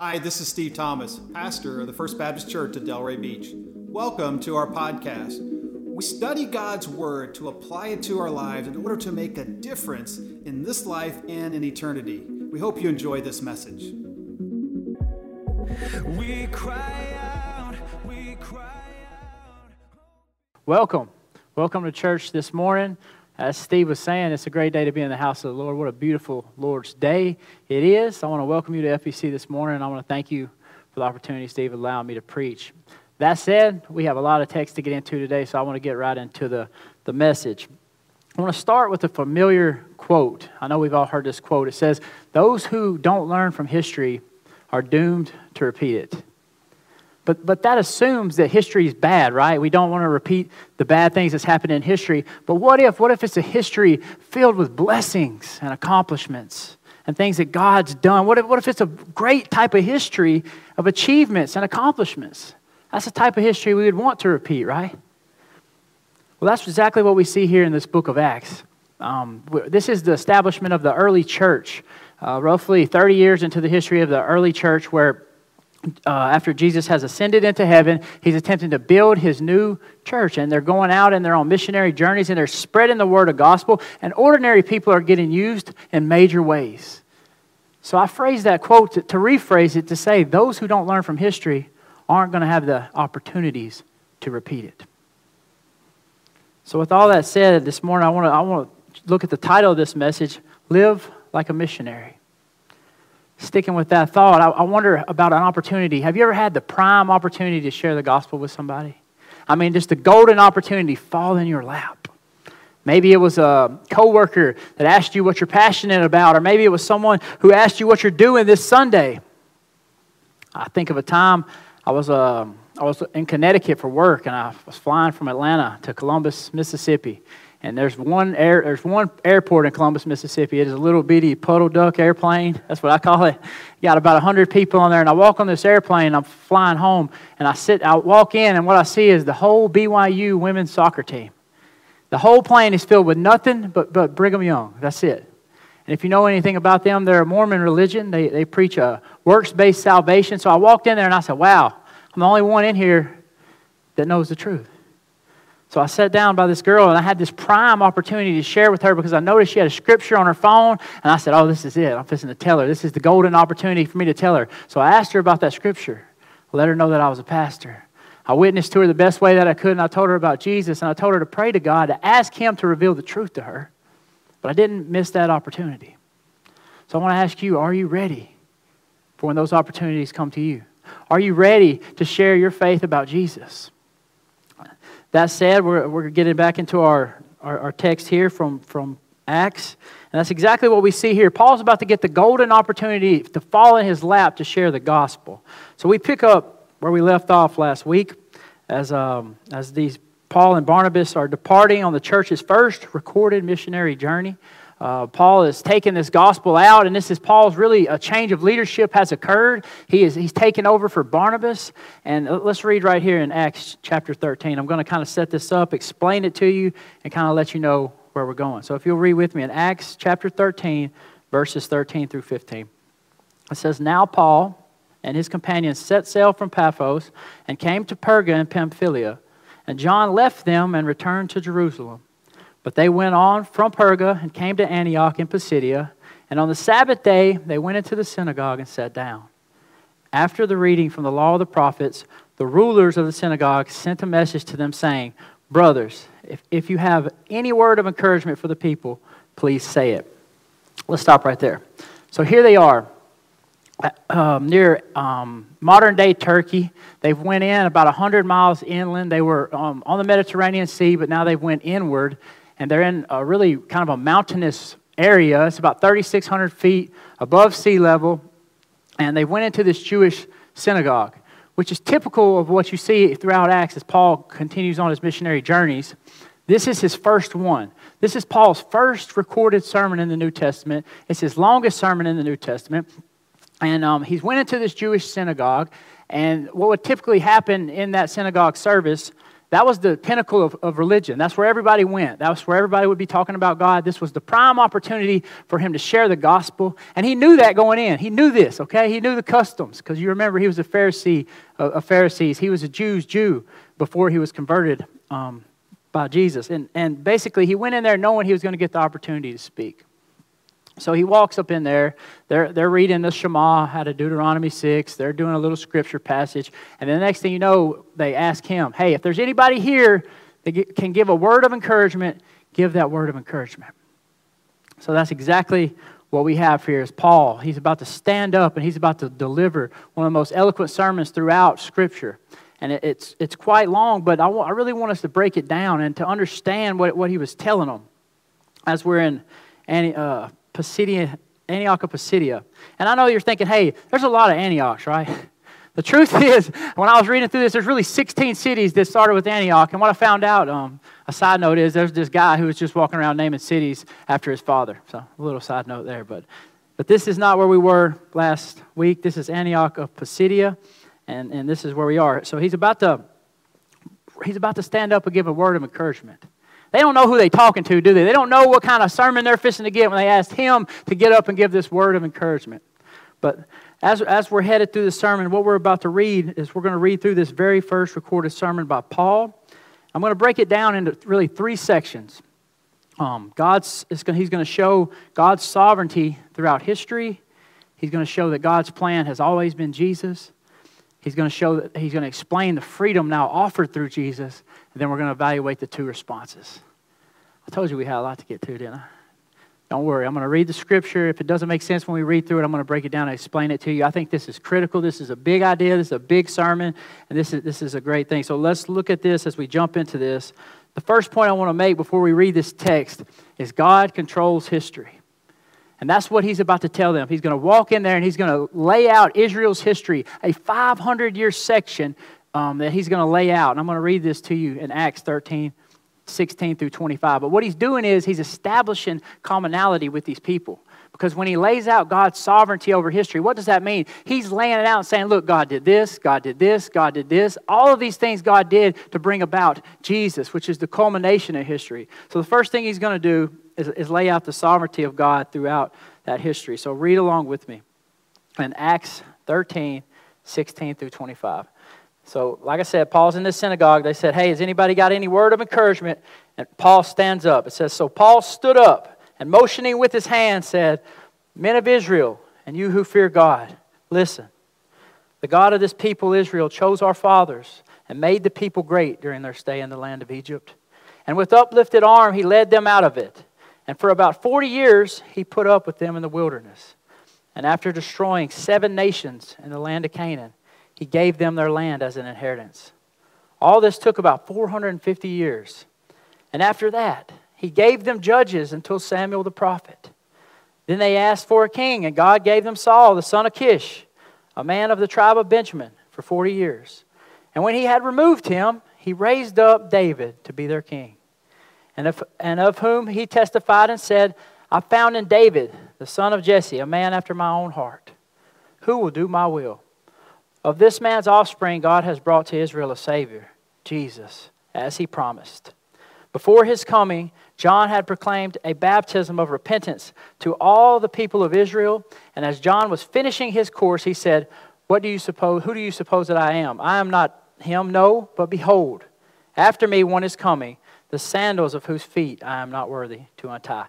Hi, this is Steve Thomas, pastor of the First Baptist Church at Delray Beach. Welcome to our podcast. We study God's Word to apply it to our lives in order to make a difference in this life and in eternity. We hope you enjoy this message. We cry out, we cry out. Welcome. Welcome to church this morning. As Steve was saying, it's a great day to be in the house of the Lord. What a beautiful Lord's day it is. I want to welcome you to FBC this morning. And I want to thank you for the opportunity, Steve, allowing me to preach. That said, we have a lot of text to get into today, so I want to get right into the, the message. I want to start with a familiar quote. I know we've all heard this quote. It says, Those who don't learn from history are doomed to repeat it. But, but that assumes that history is bad, right? We don't want to repeat the bad things that's happened in history. But what if? What if it's a history filled with blessings and accomplishments and things that God's done? What if, what if it's a great type of history of achievements and accomplishments? That's the type of history we would want to repeat, right? Well, that's exactly what we see here in this book of Acts. Um, this is the establishment of the early church, uh, roughly 30 years into the history of the early church, where uh, after Jesus has ascended into heaven, he's attempting to build his new church. And they're going out and they're on missionary journeys and they're spreading the word of gospel. And ordinary people are getting used in major ways. So I phrase that quote to, to rephrase it to say those who don't learn from history aren't going to have the opportunities to repeat it. So, with all that said, this morning I want to I want to look at the title of this message Live Like a Missionary sticking with that thought, I, I, wonder about an opportunity. Have you ever had the prime opportunity to share the gospel with somebody? I mean, just the golden opportunity fall in your lap. Maybe it was a coworker that asked you what you're passionate about, or maybe it was someone who asked you what you're doing this Sunday. I think of a time I was, uh, I was in Connecticut for work, and I was flying from Atlanta to Columbus, Mississippi. And there's one, air, there's one airport in Columbus, Mississippi. It is a little bitty puddle duck airplane. That's what I call it. Got about 100 people on there. And I walk on this airplane. I'm flying home. And I sit, I walk in, and what I see is the whole BYU women's soccer team. The whole plane is filled with nothing but, but Brigham Young. That's it. And if you know anything about them, they're a Mormon religion. They, they preach a works based salvation. So I walked in there and I said, wow, I'm the only one in here that knows the truth. So I sat down by this girl and I had this prime opportunity to share with her because I noticed she had a scripture on her phone. And I said, Oh, this is it. I'm fixing to tell her. This is the golden opportunity for me to tell her. So I asked her about that scripture, let her know that I was a pastor. I witnessed to her the best way that I could, and I told her about Jesus, and I told her to pray to God to ask Him to reveal the truth to her. But I didn't miss that opportunity. So I want to ask you are you ready for when those opportunities come to you? Are you ready to share your faith about Jesus? That said, we're, we're getting back into our, our, our text here from, from Acts. And that's exactly what we see here. Paul's about to get the golden opportunity to fall in his lap to share the gospel. So we pick up where we left off last week as, um, as these Paul and Barnabas are departing on the church's first recorded missionary journey. Uh, Paul is taking this gospel out, and this is Paul's really a change of leadership has occurred. He is he's taken over for Barnabas, and let's read right here in Acts chapter 13. I'm going to kind of set this up, explain it to you, and kind of let you know where we're going. So if you'll read with me in Acts chapter 13, verses 13 through 15, it says, "Now Paul and his companions set sail from Paphos and came to Perga in Pamphylia, and John left them and returned to Jerusalem." But they went on from Perga and came to Antioch in Pisidia. And on the Sabbath day, they went into the synagogue and sat down. After the reading from the law of the prophets, the rulers of the synagogue sent a message to them saying, Brothers, if, if you have any word of encouragement for the people, please say it. Let's stop right there. So here they are um, near um, modern day Turkey. They've went in about 100 miles inland. They were um, on the Mediterranean Sea, but now they've went inward and they're in a really kind of a mountainous area. It's about 3,600 feet above sea level, and they went into this Jewish synagogue, which is typical of what you see throughout Acts as Paul continues on his missionary journeys. This is his first one. This is Paul's first recorded sermon in the New Testament. It's his longest sermon in the New Testament. And um, went into this Jewish synagogue, and what would typically happen in that synagogue service That was the pinnacle of, of religion. That's where everybody went. That was where everybody would be talking about God. This was the prime opportunity for him to share the gospel. And he knew that going in. He knew this, okay? He knew the customs because you remember he was a Pharisee of Pharisees. He was a Jew's Jew before he was converted um, by Jesus. And, and basically, he went in there knowing he was going to get the opportunity to speak. So he walks up in there. They're, they're reading the Shema out of Deuteronomy 6. They're doing a little scripture passage. And then the next thing you know, they ask him, Hey, if there's anybody here that can give a word of encouragement, give that word of encouragement. So that's exactly what we have here is Paul. He's about to stand up and he's about to deliver one of the most eloquent sermons throughout Scripture. And it's, it's quite long, but I, w- I really want us to break it down and to understand what, what he was telling them as we're in Anti, uh, Antioch of Pisidia. And I know you're thinking, hey, there's a lot of Antiochs, right? The truth is, when I was reading through this, there's really 16 cities that started with Antioch. And what I found out, um, a side note is there's this guy who was just walking around naming cities after his father. So a little side note there. But, but this is not where we were last week. This is Antioch of Pisidia and, and this is where we are. So he's about to he's about to stand up and give a word of encouragement. They don't know who they're talking to, do they? They don't know what kind of sermon they're fishing to get when they asked him to get up and give this word of encouragement. But as, as we're headed through the sermon, what we're about to read is we're going to read through this very first recorded sermon by Paul. I'm going to break it down into really three sections. Um, God's, going, he's going to show God's sovereignty throughout history. He's going to show that God's plan has always been Jesus. He's going to show that he's going to explain the freedom now offered through Jesus, and then we're going to evaluate the two responses. I told you we had a lot to get to, didn't I? Don't worry, I'm going to read the scripture. If it doesn't make sense when we read through it, I'm going to break it down and explain it to you. I think this is critical. This is a big idea. This is a big sermon, and this is, this is a great thing. So let's look at this as we jump into this. The first point I want to make before we read this text is God controls history. And that's what he's about to tell them. He's going to walk in there and he's going to lay out Israel's history, a 500 year section um, that he's going to lay out. And I'm going to read this to you in Acts 13, 16 through 25. But what he's doing is he's establishing commonality with these people. Because when he lays out God's sovereignty over history, what does that mean? He's laying it out and saying, look, God did this, God did this, God did this. All of these things God did to bring about Jesus, which is the culmination of history. So the first thing he's going to do is, is lay out the sovereignty of God throughout that history. So read along with me in Acts 13, 16 through 25. So, like I said, Paul's in this synagogue. They said, Hey, has anybody got any word of encouragement? And Paul stands up. It says, So Paul stood up and motioning with his hand said, Men of Israel, and you who fear God, listen. The God of this people, Israel, chose our fathers and made the people great during their stay in the land of Egypt. And with uplifted arm, he led them out of it and for about 40 years, he put up with them in the wilderness. And after destroying seven nations in the land of Canaan, he gave them their land as an inheritance. All this took about 450 years. And after that, he gave them judges until Samuel the prophet. Then they asked for a king, and God gave them Saul, the son of Kish, a man of the tribe of Benjamin, for 40 years. And when he had removed him, he raised up David to be their king and of, and of whom he testified and said, I found in David, the son of Jesse, a man after my own heart, who will do my will. Of this man's offspring, God has brought to Israel a Savior, Jesus, as he promised. Before his coming, John had proclaimed a baptism of repentance to all the people of Israel. And as John was finishing his course, he said, What do you suppose? Who do you suppose that I am? I am not him, no, but behold, after me one is coming the sandals of whose feet I am not worthy to untie.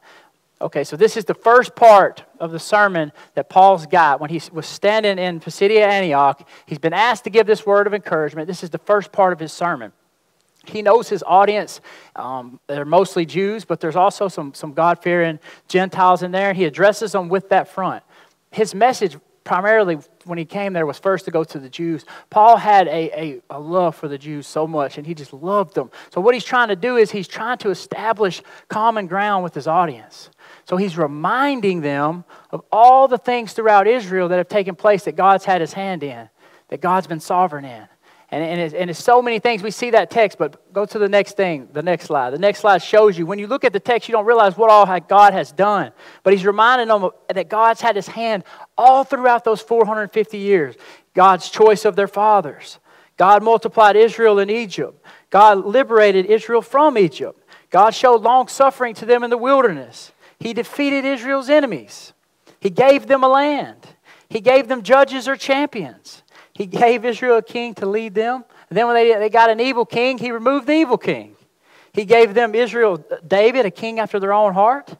Okay, so this is the first part of the sermon that Paul's got when he was standing in Pisidia, Antioch. He's been asked to give this word of encouragement. This is the first part of his sermon. He knows his audience. Um, they're mostly Jews, but there's also some, some God fearing Gentiles in there, he addresses them with that front. His message primarily when he came there was first to go to the Jews. Paul had a, a, a, love for the Jews so much, and he just loved them. So, what he's trying to do is he's trying to establish common ground with his audience. So, he's reminding them of all the things throughout Israel that have taken place that God's had his hand in, that God's been sovereign in. And, and, it's, and it's so many things. We see that text, but go to the next thing, the next slide. The next slide shows you. When you look at the text, you don't realize what all God has done. But he's reminding them that God's had his hand all throughout those 450 years. God's choice of their fathers. God multiplied Israel in Egypt. God liberated Israel from Egypt. God showed long suffering to them in the wilderness. He defeated Israel's enemies. He gave them a land. He gave them judges or champions. He gave Israel a king to lead them. And then when they, they got an evil king, he removed the evil king. He gave them Israel, David, a king after their own heart.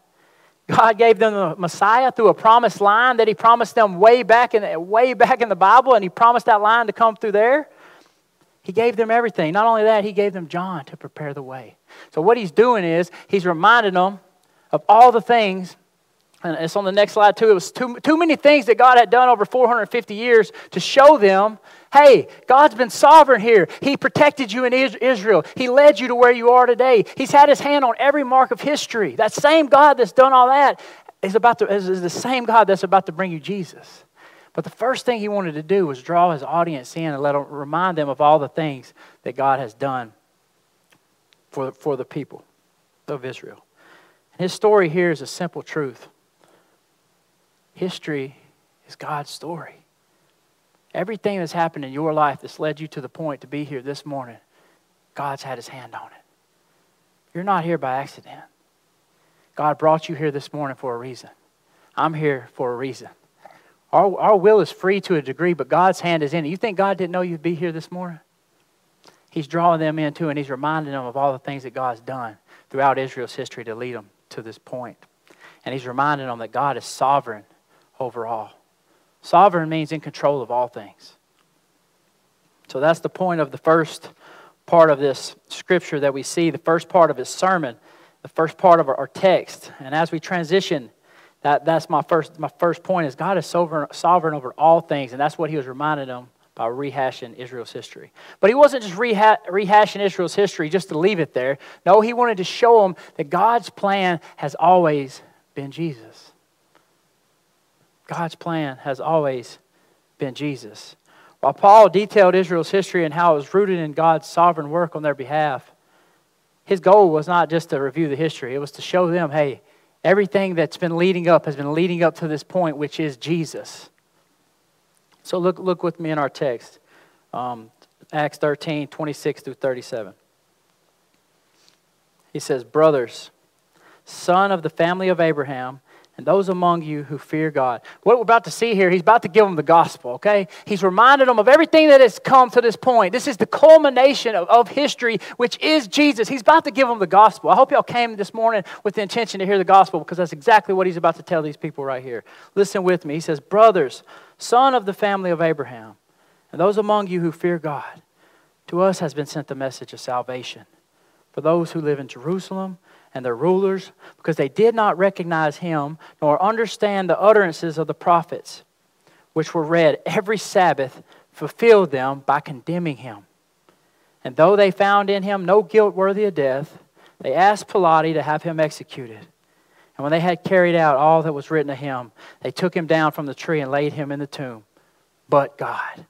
God gave them the Messiah through a promised line that He promised them way back in way back in the Bible, and He promised that line to come through there. He gave them everything. Not only that, He gave them John to prepare the way. So what He's doing is He's reminding them of all the things. And it's on the next slide too. It was too, too many things that God had done over 450 years to show them Hey, God's been sovereign here. He protected you in Israel. He led you to where you are today. He's had his hand on every mark of history. That same God that's done all that is, about to, is the same God that's about to bring you Jesus. But the first thing he wanted to do was draw his audience in and let them, remind them of all the things that God has done for, for the people of Israel. His story here is a simple truth history is God's story. Everything that's happened in your life that's led you to the point to be here this morning, God's had his hand on it. You're not here by accident. God brought you here this morning for a reason. I'm here for a reason. Our, our will is free to a degree, but God's hand is in it. You think God didn't know you'd be here this morning? He's drawing them into and he's reminding them of all the things that God's done throughout Israel's history to lead them to this point. And he's reminding them that God is sovereign over all. Sovereign means in control of all things. So that's the point of the first part of this scripture that we see, the first part of his sermon, the first part of our, text. And as we transition, that, that's my first, my first point is God is sovereign, sovereign over all things, and that's what he was reminding them Uh, by rehashing Israel's history. But he wasn't just reha- rehashing Israel's history just to leave it there. No, he wanted to show them that God's plan has always been Jesus. God's plan has always been Jesus. While Paul detailed Israel's history and how it was rooted in God's sovereign work on their behalf, his goal was not just to review the history, it was to show them hey, everything that's been leading up has been leading up to this point, which is Jesus. So look, look with me in our text um, Acts 13 26 through 37. He says, Brothers, son of the family of Abraham, and those among you who fear God. What we're about to see here, he's about to give them the gospel, okay? He's reminded them of everything that has come to this point. This is the culmination of, of history, which is Jesus. He's about to give them the gospel. I hope y'all came this morning with the intention to hear the gospel because that's exactly what he's about to tell these people right here. Listen with me. He says, Brothers, son of the family of Abraham, and those among you who fear God, to us has been sent the message of salvation for those who live in Jerusalem and their rulers because they did not recognize him nor understand the utterances of the prophets, which were read every Sabbath, fulfilled them by condemning him. And though they found in him no guilt worthy of death, they asked Pilate to have him executed. And when they had carried out all that was written of him, they took him down from the tree and laid him in the tomb. But God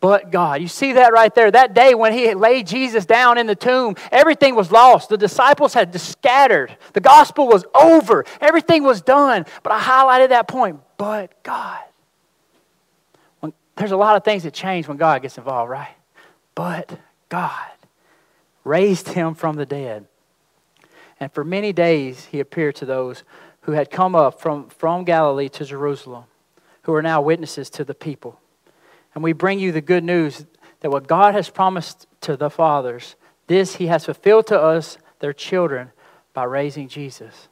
but God. You see that right there. That day when he laid Jesus down in the tomb, everything was lost. The disciples had scattered. The gospel was over. Everything was done. But I highlighted that point. But God. When, there's a lot of things that change when God gets involved, right? But God raised him from the dead. And for many days he appeared to those who had come up from, from Galilee to Jerusalem, who are now witnesses to the people. And we bring you the good news that what God has promised to the fathers, this he has fulfilled to us, their children, by raising Jesus.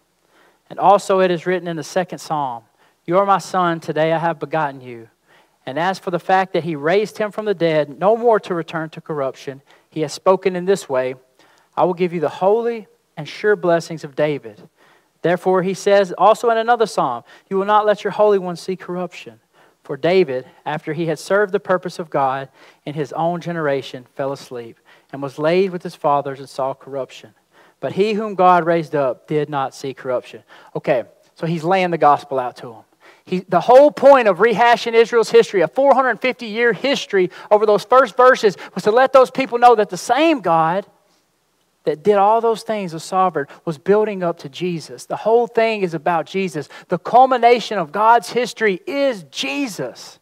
And also it is written in the second psalm You are my son, today I have begotten you. And as for the fact that he raised him from the dead, no more to return to corruption, he has spoken in this way I will give you the holy and sure blessings of David. Therefore, he says also in another psalm, You will not let your Holy One see corruption. For David, after he had served the purpose of God in his own generation, fell asleep and was laid with his fathers and saw corruption. But he whom God raised up did not see corruption. Okay, so he's laying the gospel out to him. He, the whole point of rehashing Israel's history, a 450 year history over those first verses, was to let those people know that the same God that did all those things of sovereign was building up to Jesus. The whole thing is about Jesus. The culmination of God's history is Jesus.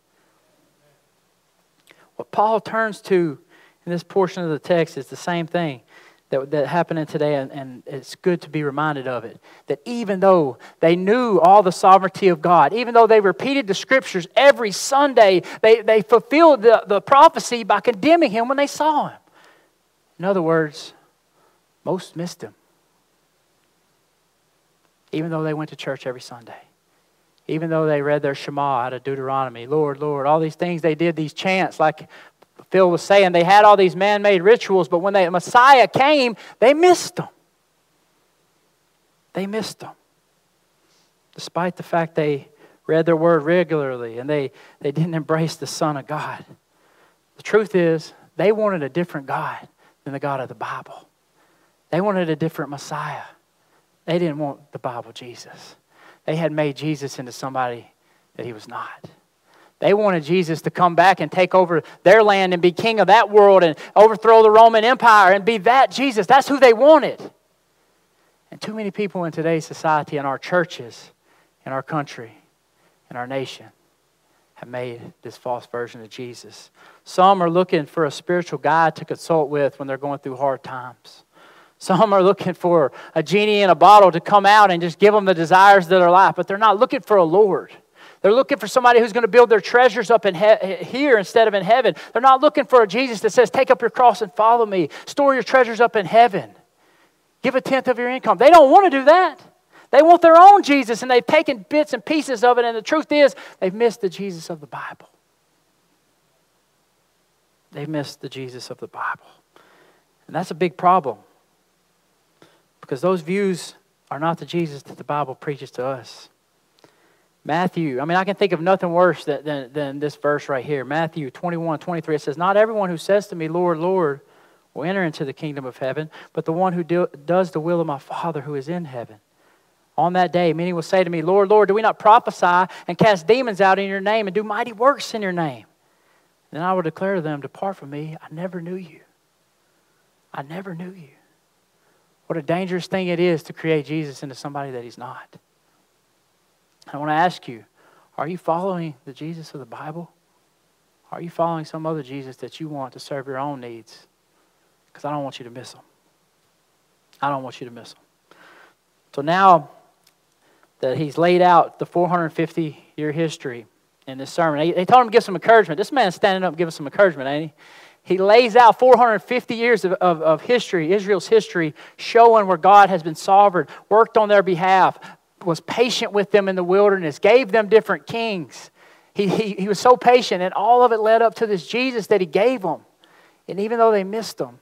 What Paul turns to in this portion of the text is the same thing that, that happening today, and, and it's good to be reminded of it. That even though they knew all the sovereignty of God, even though they repeated the scriptures every Sunday, they, they fulfilled the, the prophecy by condemning him when they saw him. In other words, most missed him. Even though they went to church every Sunday. Even though they read their Shema out of Deuteronomy, Lord, Lord, all these things they did, these chants, like Phil was saying, they had all these man made rituals, but when the Messiah came, they missed them. They missed them. Despite the fact they read their word regularly and they, they didn't embrace the Son of God. The truth is, they wanted a different God than the God of the Bible. They wanted a different Messiah. They didn't want the Bible Jesus. They had made Jesus into somebody that he was not. They wanted Jesus to come back and take over their land and be king of that world and overthrow the Roman Empire and be that Jesus. That's who they wanted. And too many people in today's society, in our churches, in our country, in our nation, have made this false version of Jesus. Some are looking for a spiritual guide to consult with when they're going through hard times. Some are looking for a genie in a bottle to come out and just give them the desires of their life, but they're not looking for a Lord. They're looking for somebody who's going to build their treasures up in he- here instead of in heaven. They're not looking for a Jesus that says, Take up your cross and follow me. Store your treasures up in heaven. Give a tenth of your income. They don't want to do that. They want their own Jesus, and they've taken bits and pieces of it. And the truth is, they've missed the Jesus of the Bible. They've missed the Jesus of the Bible. And that's a big problem because those views are not the Jesus that the Bible preaches to us. Matthew, I mean, I can think of nothing worse than, than, than, this verse right here. Matthew 21, 23, it says, Not everyone who says to me, Lord, Lord, will enter into the kingdom of heaven, but the one who do, does the will of my Father who is in heaven. On that day, many will say to me, Lord, Lord, do we not prophesy and cast demons out in your name and do mighty works in your name? Then I will declare to them, Depart from me, I never knew you. I never knew you. What a dangerous thing it is to create Jesus into somebody that he's not. I want to ask you are you following the Jesus of the Bible? Are you following some other Jesus that you want to serve your own needs? Because I don't want you to miss them. I don't want you to miss them. So now that he's laid out the 450 year history in this sermon, they told him to give some encouragement. This man's standing up giving some encouragement, ain't he? He lays out 450 years of, of, of history, Israel's history, showing where God has been sovereign, worked on their behalf, was patient with them in the wilderness, gave them different kings. He, he, he was so patient, and all of it led up to this Jesus that he gave them. And even though they missed him,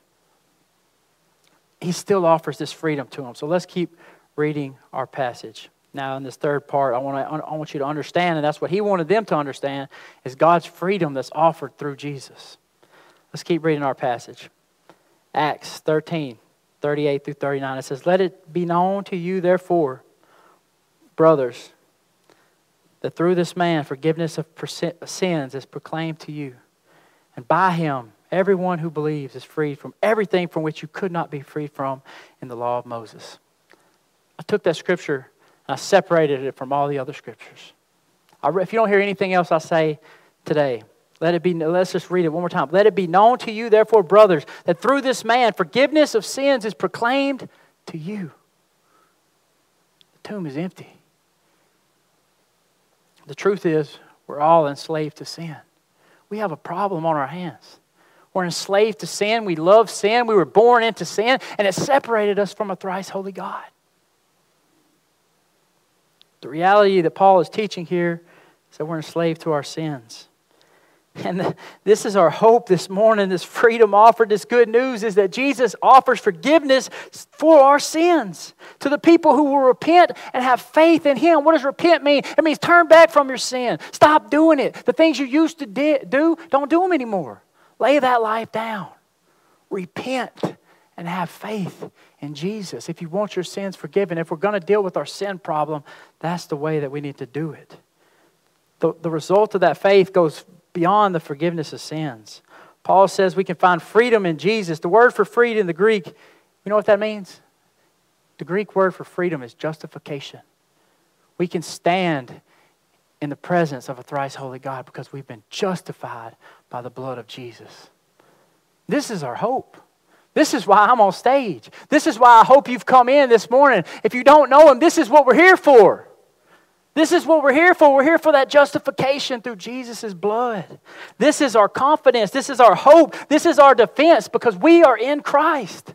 he still offers this freedom to them. So let's keep reading our passage. Now, in this third part, I want, to, I want you to understand, and that's what he wanted them to understand, is God's freedom that's offered through Jesus. Let's keep reading our passage. Acts 13, 38 through 39. It says, Let it be known to you, therefore, brothers, that through this man forgiveness of sins is proclaimed to you. And by him, everyone who believes is freed from everything from which you could not be freed from in the law of Moses. I took that scripture and I separated it from all the other scriptures. I, if you don't hear anything else I say today, let it be, let's just read it one more time. Let it be known to you, therefore, brothers, that through this man forgiveness of sins is proclaimed to you. The tomb is empty. The truth is, we're all enslaved to sin. We have a problem on our hands. We're enslaved to sin. We love sin. We were born into sin, and it separated us from a thrice holy God. The reality that Paul is teaching here is that we're enslaved to our sins. And this is our hope this morning, this freedom offered, this good news is that Jesus offers forgiveness for our sins to the people who will repent and have faith in Him. What does repent mean? It means turn back from your sin. Stop doing it. The things you used to do, don't do them anymore. Lay that life down. Repent and have faith in Jesus. If you want your sins forgiven, if we're going to deal with our sin problem, that's the way that we need to do it. The, the result of that faith goes beyond the forgiveness of sins. Paul says we can find freedom in Jesus. The word for freedom in the Greek, you know what that means? The Greek word for freedom is justification. We can stand in the presence of a thrice holy God because we've been justified by the blood of Jesus. This is our hope. This is why I'm on stage. This is why I hope you've come in this morning. If you don't know Him, this is what we're here for. This is what we're here for. We're here for that justification through Jesus' blood. This is our confidence. This is our hope. This is our defense because we are in Christ.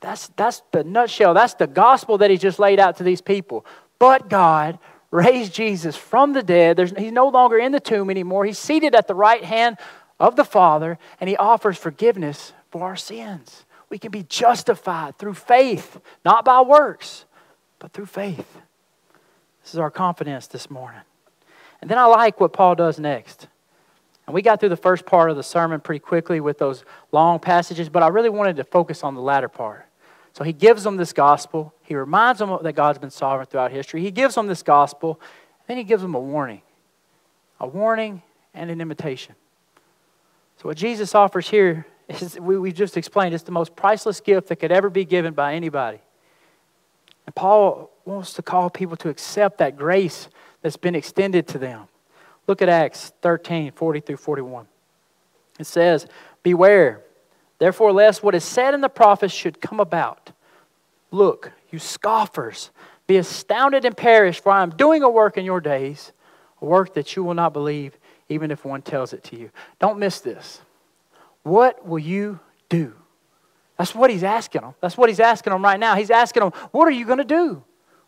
That's, that's the nutshell. That's the gospel that he just laid out to these people. But God raised Jesus from the dead. There's, he's no longer in the tomb anymore. He's seated at the right hand of the Father, and he offers forgiveness for our sins. We can be justified through faith, not by works, but through faith. This is our confidence this morning. And then I like what Paul does next. And we got through the first part of the sermon pretty quickly with those long passages, but I really wanted to focus on the latter part. So he gives them this gospel. He reminds them that God's been sovereign throughout history. He gives them this gospel. Then he gives them a warning a warning and an invitation. So, what Jesus offers here is, we, we just explained, it's the most priceless gift that could ever be given by anybody. And Paul wants to call people to accept that grace that's been extended to them. Look at Acts 13 40 through 41. It says, Beware, therefore, lest what is said in the prophets should come about. Look, you scoffers, be astounded and perish, for I am doing a work in your days, a work that you will not believe, even if one tells it to you. Don't miss this. What will you do? That's what he's asking them. That's what he's asking them right now. He's asking them, What are you going to do?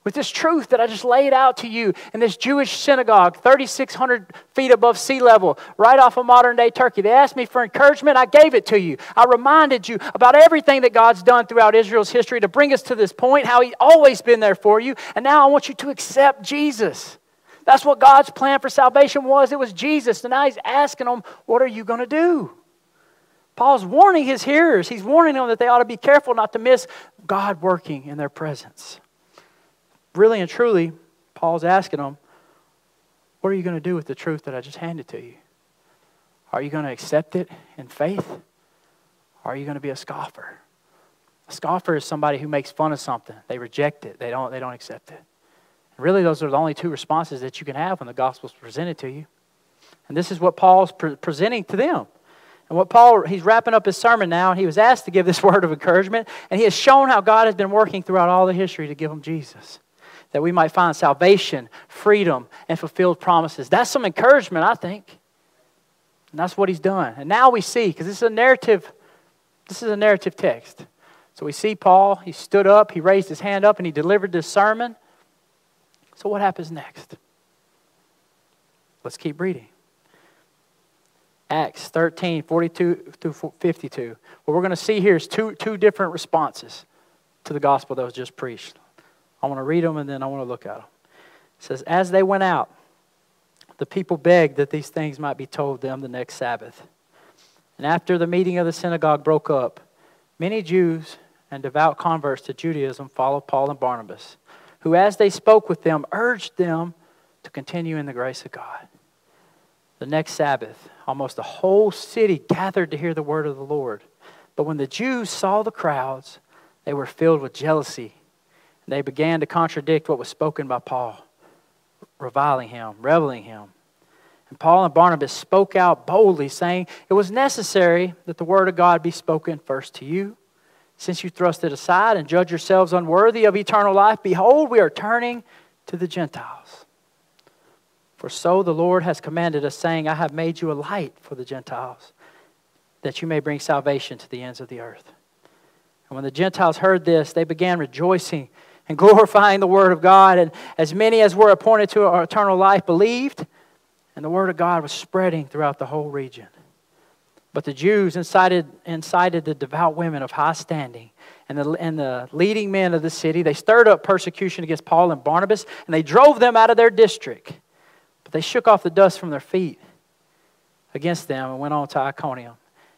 With this truth that I just laid out to you in this Jewish synagogue, 3,600 feet above sea level, right off of modern day Turkey. They asked me for encouragement. I gave it to you. I reminded you about everything that God's done throughout Israel's history to bring us to this point, how He's always been there for you. And now I want you to accept Jesus. That's what God's plan for salvation was. It was Jesus. And now He's asking them, What are you going to do? Paul's warning his hearers. He's warning them that they ought to be careful not to miss God working in their presence really and truly, Paul's asking them, what are you going to do with the truth that I just handed to you? Are you going to accept it in faith? Or are you going to be a scoffer? A scoffer is somebody who makes fun of something. They reject it. They don't, they don't accept it. And really, those are the only two responses that you can have when the gospel is presented to you. And this is what Paul's pre- presenting to them. And what Paul, he's wrapping up his sermon now, and he was asked to give this word of encouragement, and he has shown how God has been working throughout all the history to give them Jesus that we might find salvation, freedom, and fulfilled promises. That's some encouragement, I think. And that's what he's done. And now we see, because this is a narrative, this is a narrative text. So we see Paul, he stood up, he raised his hand up, and he delivered this sermon. So what happens next? Let's keep reading. Acts 13, 42 through 52. What we're going to see here is two, two different responses to the gospel that was just preached. I want to read them and then I want to look at them. It says, As they went out, the people begged that these things might be told them the next Sabbath. And after the meeting of the synagogue broke up, many Jews and devout converts to Judaism followed Paul and Barnabas, who, as they spoke with them, urged them to continue in the grace of God. The next Sabbath, almost the whole city gathered to hear the word of the Lord. But when the Jews saw the crowds, they were filled with jealousy they began to contradict what was spoken by Paul, reviling him, reveling him. And Paul and Barnabas spoke out boldly, saying, It was necessary that the word of God be spoken first to you. Since you thrust it aside and judge yourselves unworthy of eternal life, behold, we are turning to the Gentiles. For so the Lord has commanded us, saying, I have made you a light for the Gentiles, that you may bring salvation to the ends of the earth. And when the Gentiles heard this, they began rejoicing and glorifying the Word of God. And as many as were appointed to eternal life believed, and the Word of God was spreading throughout the whole region. But the Jews incited, incited the devout women of high standing and the, and the leading men of the city. They stirred up persecution against Paul and Barnabas, and they drove them out of their district. But they shook off the dust from their feet against them and went on to Iconium.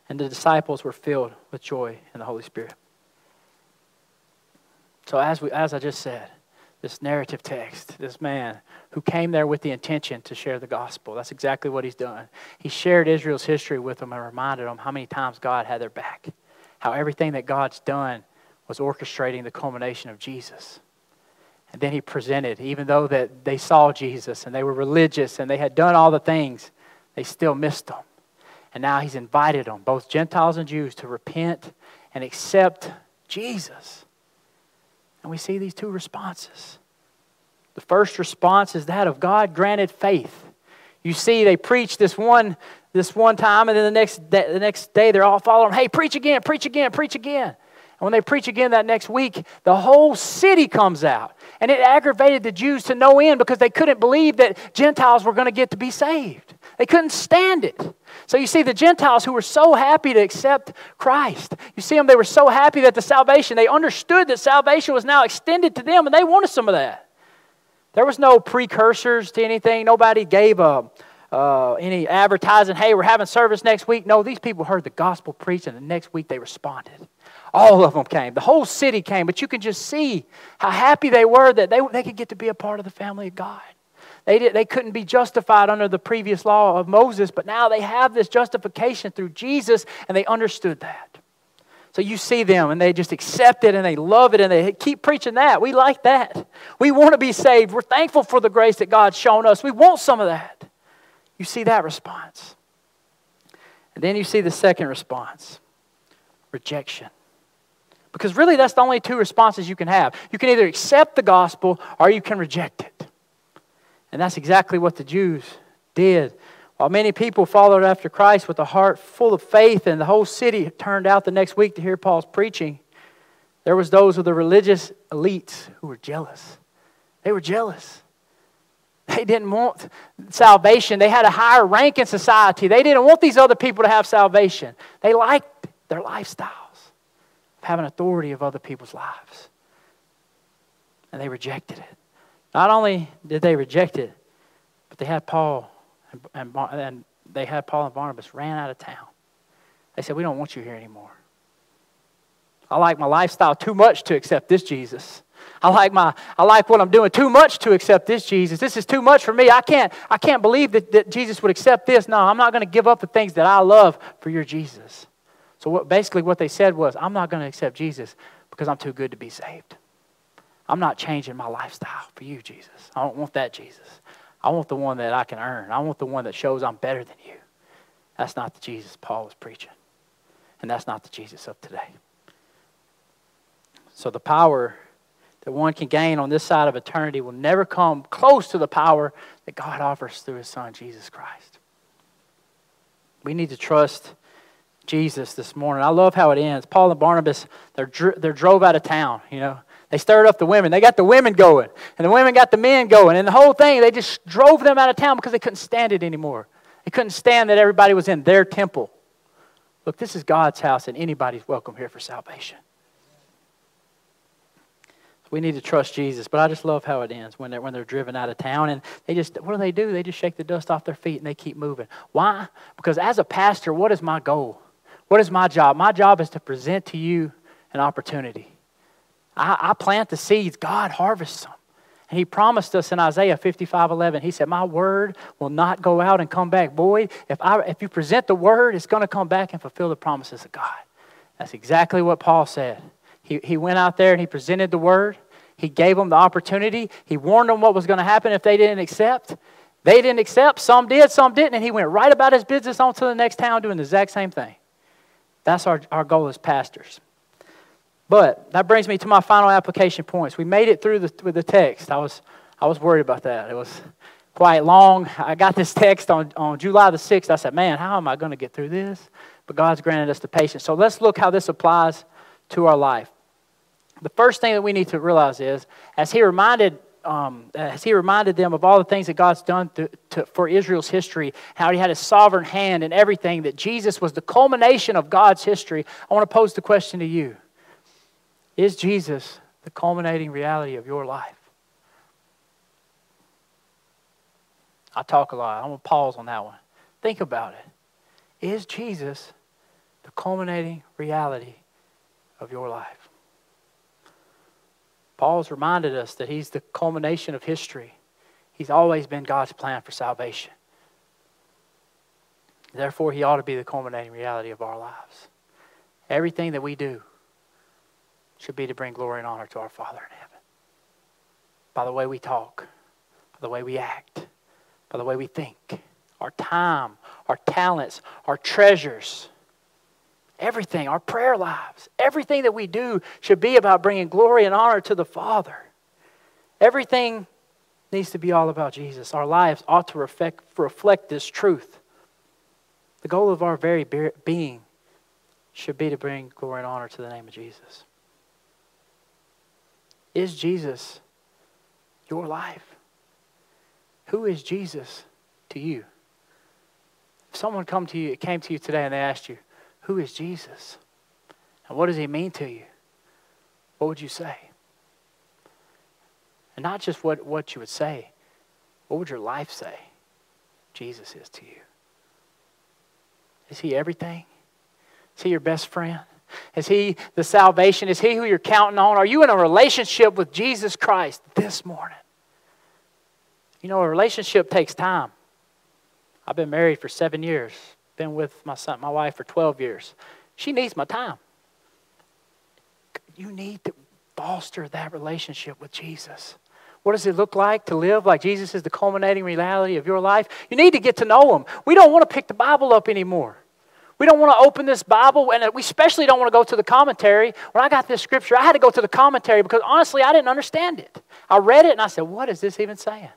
And the disciples were filled with joy in the Holy Spirit. So, as, we, as I just said, this narrative text, this man who came there with the intention to share the gospel, that's exactly what he's done. He shared Israel's history with them and reminded them how many times God had their back, how everything that God's done was orchestrating the culmination of Jesus. And then he presented, even though that they saw Jesus and they were religious and they had done all the things, they still missed him. And now he's invited them, both Gentiles and Jews, to repent and accept Jesus. And we see these two responses. The first response is that of God granted faith. You see, they preach this one, this one time, and then the next, day, the next day they're all following, hey, preach again, preach again, preach again. And when they preach again that next week, the whole city comes out. And it aggravated the Jews to no end because they couldn't believe that Gentiles were going to get to be saved. They couldn't stand it. So you see, the Gentiles who were so happy to accept Christ, you see them, they were so happy that the salvation, they understood that salvation was now extended to them, and they wanted some of that. There was no precursors to anything. Nobody gave uh, any advertising, hey, we're having service next week. No, these people heard the gospel preached, and the next week they responded. All of them came. The whole city came, but you can just see how happy they were that they, they could get to be a part of the family of God. They, did, they couldn't be justified under the previous law of Moses, but now they have this justification through Jesus, and they understood that. So you see them, and they just accept it, and they love it, and they keep preaching that. We like that. We want to be saved. We're thankful for the grace that God's shown us. We want some of that. You see that response. And then you see the second response rejection. Because really, that's the only two responses you can have. You can either accept the gospel or you can reject it. And that's exactly what the Jews did. While many people followed after Christ with a heart full of faith, and the whole city turned out the next week to hear Paul's preaching, there was those of the religious elites who were jealous. They were jealous. They didn't want salvation. They had a higher rank in society. They didn't want these other people to have salvation. They liked their lifestyle having authority of other people's lives. And they rejected it. Not only did they reject it, but they had Paul and, and, and they had Paul and Barnabas ran out of town. They said, We don't want you here anymore. I like my lifestyle too much to accept this Jesus. I like my I like what I'm doing too much to accept this Jesus. This is too much for me. I can't I can't believe that, that Jesus would accept this. No, I'm not going to give up the things that I love for your Jesus. So what, basically, what they said was, I'm not going to accept Jesus because I'm too good to be saved. I'm not changing my lifestyle for you, Jesus. I don't want that Jesus. I want the one that I can earn. I want the one that shows I'm better than you. That's not the Jesus Paul was preaching. And that's not the Jesus of today. So the power that one can gain on this side of eternity will never come close to the power that God offers through his son, Jesus Christ. We need to trust Jesus this morning. I love how it ends. Paul and Barnabas, they're, they're drove out of town, you know. They stirred up the women. They got the women going, and the women got the men going. And the whole thing, they just drove them out of town because they couldn't stand it anymore. They couldn't stand that everybody was in their temple. Look, this is God's house, and anybody's welcome here for salvation. We need to trust Jesus, but I just love how it ends when they're, when they're driven out of town. And they just, what do they do? They just shake the dust off their feet and they keep moving. Why? Because as a pastor, what is my goal? What is my job? My job is to present to you an opportunity. I, I plant the seeds, God harvests them. And he promised us in Isaiah 55 11, he said, My word will not go out and come back. Boy, if, I, if you present the word, it's going to come back and fulfill the promises of God. That's exactly what Paul said. He, he went out there and he presented the word. He gave them the opportunity. He warned them what was going to happen if they didn't accept. They didn't accept. Some did, some didn't. And he went right about his business on to the next town doing the exact same thing. That's our, our goal as pastors. But that brings me to my final application points. We made it through the, with the text. I was, I was worried about that. It was quite long. I got this text on, on July the 6th. I said, man, how am I going to get through this? But God's granted us the patience. So let's look how this applies to our life. The first thing that we need to realize is, as he reminded um, as he reminded them of all the things that God's done to, to, for Israel's history, how he had a sovereign hand in everything, that Jesus was the culmination of God's history, I want to pose the question to you Is Jesus the culminating reality of your life? I talk a lot. I'm going to pause on that one. Think about it. Is Jesus the culminating reality of your life? Paul's reminded us that he's the culmination of history. He's always been God's plan for salvation. Therefore, he ought to be the culminating reality of our lives. Everything that we do should be to bring glory and honor to our Father in heaven. By the way we talk, by the way we act, by the way we think, our time, our talents, our treasures. Everything, our prayer lives, everything that we do should be about bringing glory and honor to the Father. Everything needs to be all about Jesus. Our lives ought to reflect, reflect this truth. The goal of our very being should be to bring glory and honor to the name of Jesus. Is Jesus your life? Who is Jesus to you? If someone come to you, came to you today and they asked you, Who is Jesus? And what does he mean to you? What would you say? And not just what, what you would say, what would your life say Jesus is to you? Is he everything? Is he your best friend? Is he the salvation? Is he who you're counting on? Are you in a relationship with Jesus Christ this morning? You know, a relationship takes time. I've been married for seven years, been with my son, my wife for 12 years. She needs my time. You need to foster that relationship with Jesus. What does it look like to live like Jesus is the culminating reality of your life? You need to get to know Him. We don't want to pick the Bible up anymore. We don't want to open this Bible, and uh, we especially don't want to go to the commentary. When I got this scripture, I had to go to the commentary because honestly, I didn't understand it. I read it and I said, What is this even saying?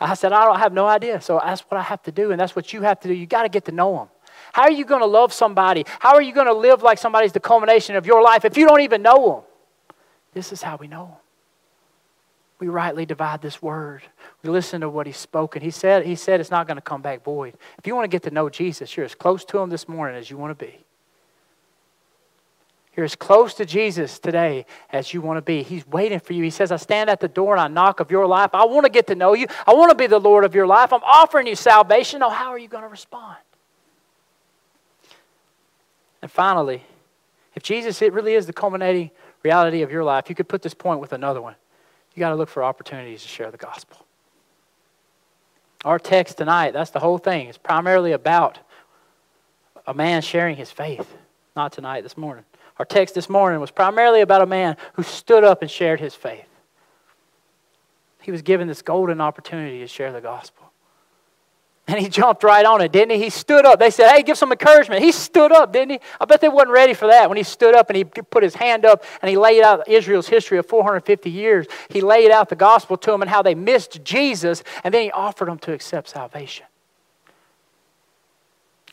I said, I don't have no idea. So that's what I have to do, and that's what you have to do. You got to get to know them. How are you going to love somebody? How are you going to live like somebody's the culmination of your life if you don't even know them? This is how we know them. We rightly divide this word. We listen to what he's spoken. He said, he said it's not going to come back void. If you want to get to know Jesus, you're as close to him this morning as you want to be. You're as close to Jesus today as you want to be. He's waiting for you. He says, I stand at the door and I knock of your life. I want to get to know you. I want to be the Lord of your life. I'm offering you salvation. Now, how are you going to respond? And finally, if Jesus it really is the culminating reality of your life, you could put this point with another one. You got to look for opportunities to share the gospel. Our text tonight, that's the whole thing. It's primarily about a man sharing his faith. Not tonight, this morning. Our text this morning was primarily about a man who stood up and shared his faith. He was given this golden opportunity to share the gospel. And he jumped right on it, didn't he? He stood up. They said, hey, give some encouragement. He stood up, didn't he? I bet they wasn't ready for that when he stood up and he put his hand up and he laid out Israel's history of 450 years. He laid out the gospel to them and how they missed Jesus, and then he offered them to accept salvation.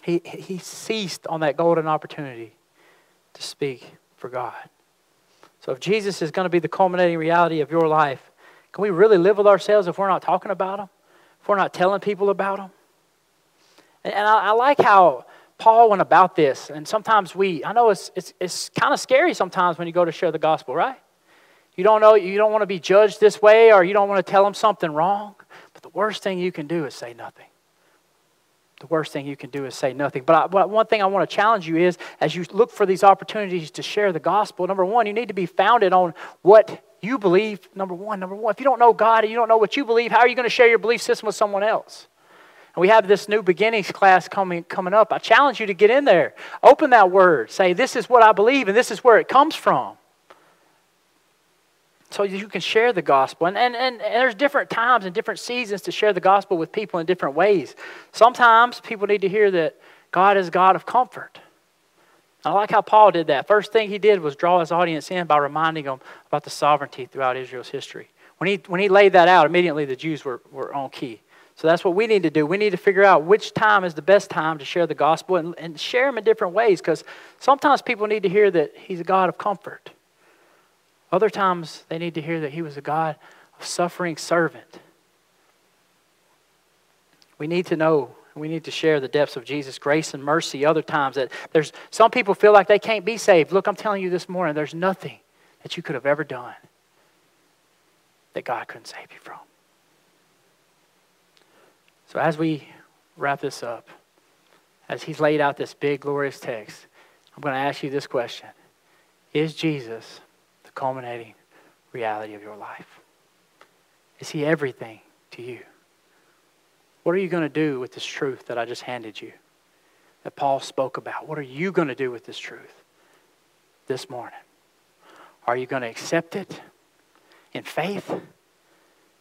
He, he seized on that golden opportunity to speak for God. So if Jesus is going to be the culminating reality of your life, can we really live with ourselves if we're not talking about Him? If we're not telling people about Him? And, and I, I, like how Paul went about this. And sometimes we, I know it's, it's, it's kind of scary sometimes when you go to share the gospel, right? You don't know, you don't want to be judged this way or you don't want to tell them something wrong. But the worst thing you can do is say nothing. The worst thing you can do is say nothing. But, I, but one thing I want to challenge you is as you look for these opportunities to share the gospel, number one, you need to be founded on what you believe. Number one, number one. If you don't know God and you don't know what you believe, how are you going to share your belief system with someone else? And we have this new beginnings class coming, coming up. I challenge you to get in there. Open that word. Say, This is what I believe, and this is where it comes from. So you can share the gospel. And, and, and, and there's different times and different seasons to share the gospel with people in different ways. Sometimes people need to hear that God is God of comfort. I like how Paul did that. First thing he did was draw his audience in by reminding them about the sovereignty throughout Israel's history. When he, when he laid that out, immediately the Jews were, were on key. So that's what we need to do. We need to figure out which time is the best time to share the gospel and, and share them in different ways because sometimes people need to hear that He's a God of comfort. Other times they need to hear that He was a God of suffering servant. We need to know we need to share the depths of Jesus' grace and mercy. Other times that there's some people feel like they can't be saved. Look, I'm telling you this morning, there's nothing that you could have ever done that God couldn't save you from. So, as we wrap this up, as he's laid out this big, glorious text, I'm going to ask you this question Is Jesus the culminating reality of your life? Is he everything to you? What are you going to do with this truth that I just handed you, that Paul spoke about? What are you going to do with this truth this morning? Are you going to accept it in faith?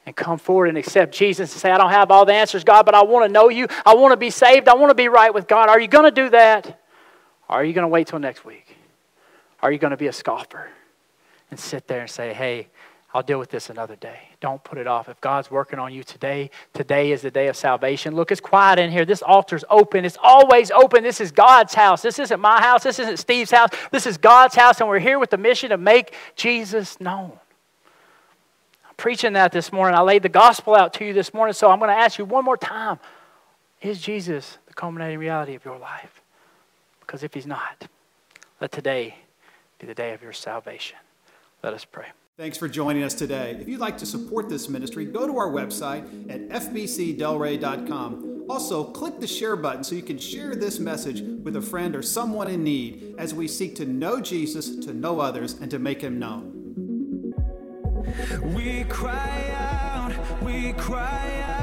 And come forward and accept Jesus and say, I don't have all the answers, God, but I want to know you. I want to be saved. I want to be right with God. Are you going to do that? Or are you going to wait till next week? Are you going to be a scoffer and sit there and say, hey, I'll deal with this another day. Don't put it off. If God's working on you today, today is the day of salvation. Look, it's quiet in here. This altar's open. It's always open. This is God's house. This isn't my house. This isn't Steve's house. This is God's house, and we're here with the mission to make Jesus known. Preaching that this morning. I laid the gospel out to you this morning, so I'm going to ask you one more time Is Jesus the culminating reality of your life? Because if he's not, let today be the day of your salvation. Let us pray. Thanks for joining us today. If you'd like to support this ministry, go to our website at fbcdelray.com. Also, click the share button so you can share this message with a friend or someone in need as we seek to know Jesus, to know others, and to make him known. We cry out, we cry out.